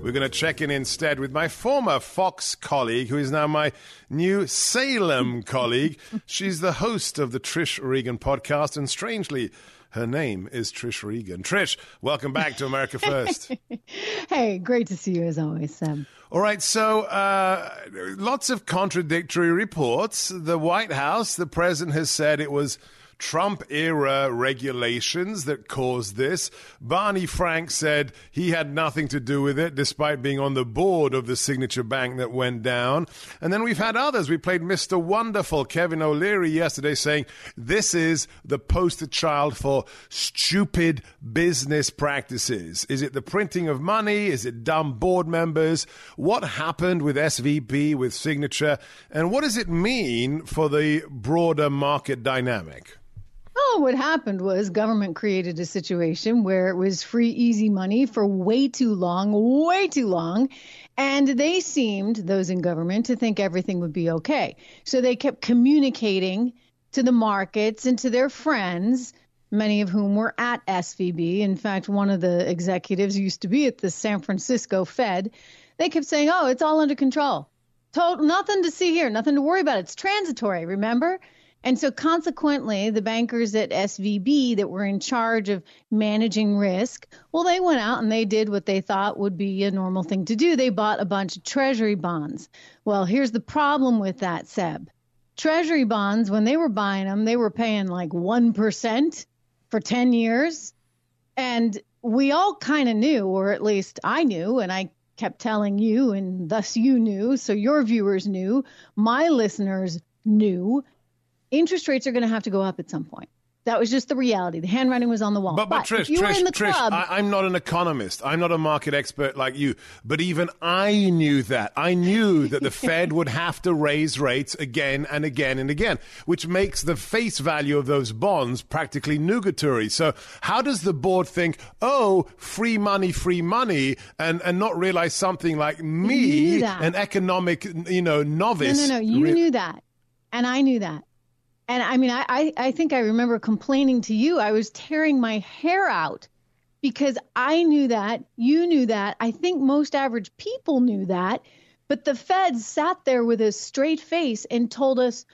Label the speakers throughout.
Speaker 1: We're going to check in instead with my former Fox colleague, who is now my new Salem colleague. She's the host of the Trish Regan podcast, and strangely, her name is Trish Regan. Trish, welcome back to America First.
Speaker 2: hey, great to see you as always, Seb.
Speaker 1: All right, so uh, lots of contradictory reports. The White House, the president has said it was Trump era regulations that caused this. Barney Frank said he had nothing to do with it, despite being on the board of the signature bank that went down. And then we've had others. We played Mr. Wonderful, Kevin O'Leary, yesterday, saying this is the poster child for stupid business practices. Is it the printing of money? Is it dumb board members? What happened with SVB, with signature? And what does it mean for the broader market dynamic?
Speaker 2: What happened was government created a situation where it was free, easy money for way too long, way too long. And they seemed, those in government, to think everything would be okay. So they kept communicating to the markets and to their friends, many of whom were at SVB. In fact, one of the executives used to be at the San Francisco Fed. They kept saying, oh, it's all under control. Total, nothing to see here, nothing to worry about. It's transitory, remember? And so, consequently, the bankers at SVB that were in charge of managing risk, well, they went out and they did what they thought would be a normal thing to do. They bought a bunch of treasury bonds. Well, here's the problem with that, Seb. Treasury bonds, when they were buying them, they were paying like 1% for 10 years. And we all kind of knew, or at least I knew, and I kept telling you, and thus you knew, so your viewers knew, my listeners knew interest rates are going to have to go up at some point. That was just the reality. The handwriting was on the wall.
Speaker 1: But, but,
Speaker 2: but
Speaker 1: Trish, Trish, Trish,
Speaker 2: club,
Speaker 1: I, am not an economist. I'm not a market expert like you. But even I knew that. I knew that the Fed would have to raise rates again and again and again, which makes the face value of those bonds practically nugatory. So how does the board think, oh, free money, free money, and, and not realize something like me, an economic, you know, novice?
Speaker 2: No, no, no. You re- knew that. And I knew that. And I mean, I, I think I remember complaining to you. I was tearing my hair out because I knew that. You knew that. I think most average people knew that. But the feds sat there with a straight face and told us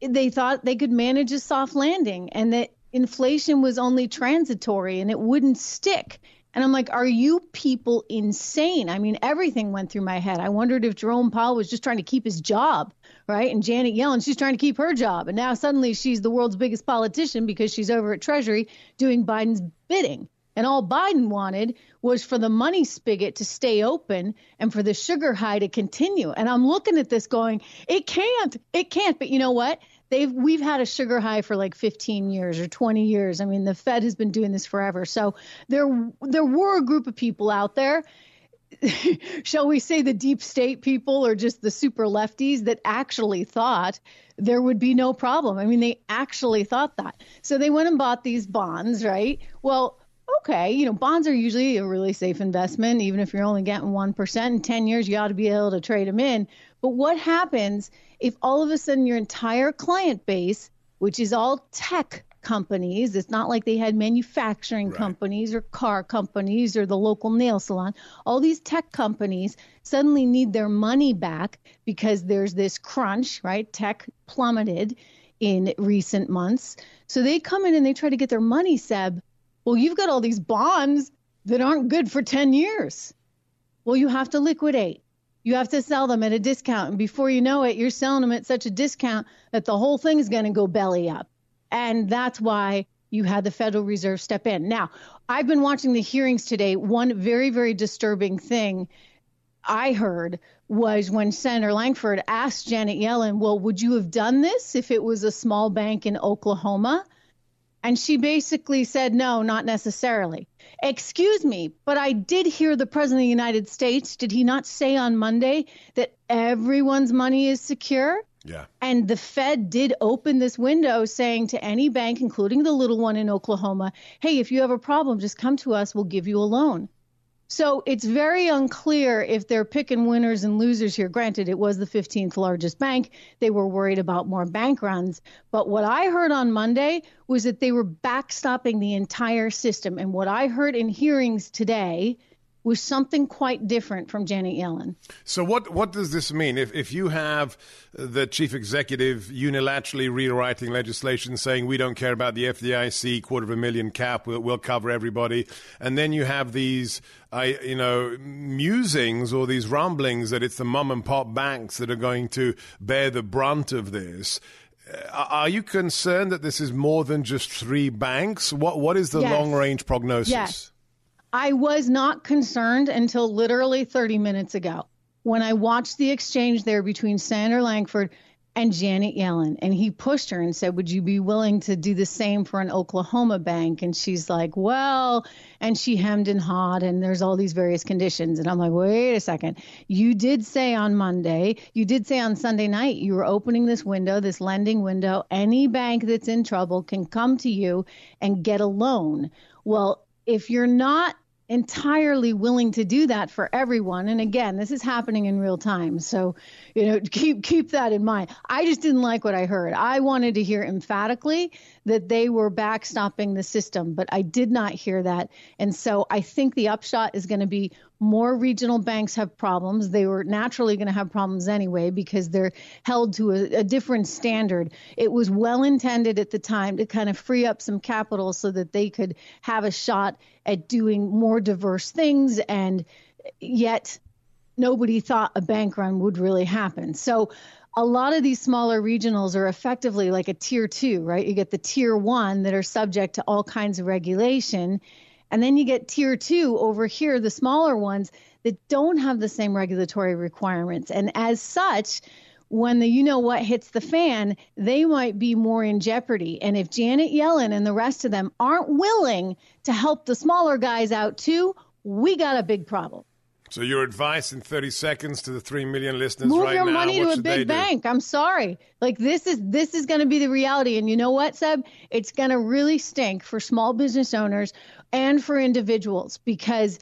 Speaker 2: they thought they could manage a soft landing and that inflation was only transitory and it wouldn't stick. And I'm like, are you people insane? I mean, everything went through my head. I wondered if Jerome Powell was just trying to keep his job right? And Janet Yellen, she's trying to keep her job. And now suddenly she's the world's biggest politician because she's over at Treasury doing Biden's bidding. And all Biden wanted was for the money spigot to stay open and for the sugar high to continue. And I'm looking at this going, it can't, it can't. But you know what? They've we've had a sugar high for like 15 years or 20 years. I mean, the Fed has been doing this forever. So there there were a group of people out there shall we say, the deep state people or just the super lefties that actually thought there would be no problem. I mean, they actually thought that. So they went and bought these bonds, right? Well, okay, you know, bonds are usually a really safe investment, even if you're only getting 1%. In 10 years, you ought to be able to trade them in. But what happens if all of a sudden your entire client base, which is all tech companies. It's not like they had manufacturing right. companies or car companies or the local nail salon. All these tech companies suddenly need their money back because there's this crunch, right? Tech plummeted in recent months. So they come in and they try to get their money, Seb. Well, you've got all these bonds that aren't good for 10 years. Well, you have to liquidate. You have to sell them at a discount. And before you know it, you're selling them at such a discount that the whole thing is going to go belly up. And that's why you had the Federal Reserve step in. Now, I've been watching the hearings today. One very, very disturbing thing I heard was when Senator Langford asked Janet Yellen, Well, would you have done this if it was a small bank in Oklahoma? And she basically said, No, not necessarily. Excuse me, but I did hear the President of the United States, did he not say on Monday that everyone's money is secure?
Speaker 1: Yeah.
Speaker 2: And the Fed did open this window saying to any bank, including the little one in Oklahoma, hey, if you have a problem, just come to us, we'll give you a loan. So it's very unclear if they're picking winners and losers here. Granted, it was the 15th largest bank. They were worried about more bank runs. But what I heard on Monday was that they were backstopping the entire system. And what I heard in hearings today was something quite different from Janet Yellen.
Speaker 1: So what what does this mean? If if you have the chief executive unilaterally rewriting legislation saying we don't care about the FDIC quarter of a million cap, we'll, we'll cover everybody, and then you have these I you know musings or these rumblings that it's the mom and pop banks that are going to bear the brunt of this. Uh, are you concerned that this is more than just three banks? What what is the
Speaker 2: yes.
Speaker 1: long range prognosis?
Speaker 2: Yes. I was not concerned until literally 30 minutes ago when I watched the exchange there between Senator Langford and Janet Yellen. And he pushed her and said, Would you be willing to do the same for an Oklahoma bank? And she's like, Well, and she hemmed and hawed, and there's all these various conditions. And I'm like, Wait a second. You did say on Monday, you did say on Sunday night, you were opening this window, this lending window. Any bank that's in trouble can come to you and get a loan. Well, if you're not entirely willing to do that for everyone. And again this is happening in real time. So you know keep keep that in mind. I just didn't like what i heard. I wanted to hear emphatically that they were backstopping the system but i did not hear that. And so i think the upshot is going to be more regional banks have problems. They were naturally going to have problems anyway because they're held to a, a, different standard. It was well intended at the time to kind of free up some capital so that they could have a shot at doing more diverse things, and yet nobody thought a bank run would really happen. So a lot of these smaller regionals are effectively like a tier two, right? You get the tier one that are subject to all kinds of regulation and then you get tier two over here, the smaller ones that don't have the same regulatory requirements. And as such, when the you know what hits the fan, they might be more in jeopardy. And if Janet Yellen and the rest of them aren't willing to help the smaller guys out too, we got a big problem.
Speaker 1: So your advice in 30 seconds to the 3 million listeners
Speaker 2: Move
Speaker 1: right
Speaker 2: your
Speaker 1: now,
Speaker 2: money to a big bank. I'm sorry. Like this is this is going to be the reality and you know what, Seb? It's going to really stink for small business owners and for individuals because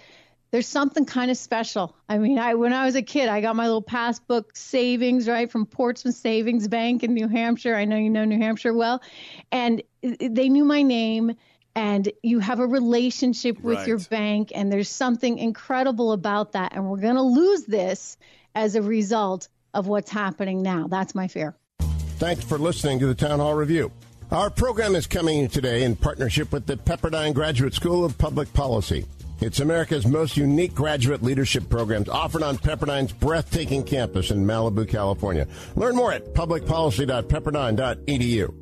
Speaker 2: there's something kind of special. I mean, I when I was a kid, I got my little passbook savings right from Portsmouth Savings Bank in New Hampshire. I know you know New Hampshire well, and uh, they knew my name. And you have a relationship with right. your bank, and there's something incredible about that. And we're going to lose this as a result of what's happening now. That's my fear.
Speaker 3: Thanks for listening to the Town Hall Review. Our program is coming today in partnership with the Pepperdine Graduate School of Public Policy. It's America's most unique graduate leadership programs offered on Pepperdine's breathtaking campus in Malibu, California. Learn more at publicpolicy.pepperdine.edu.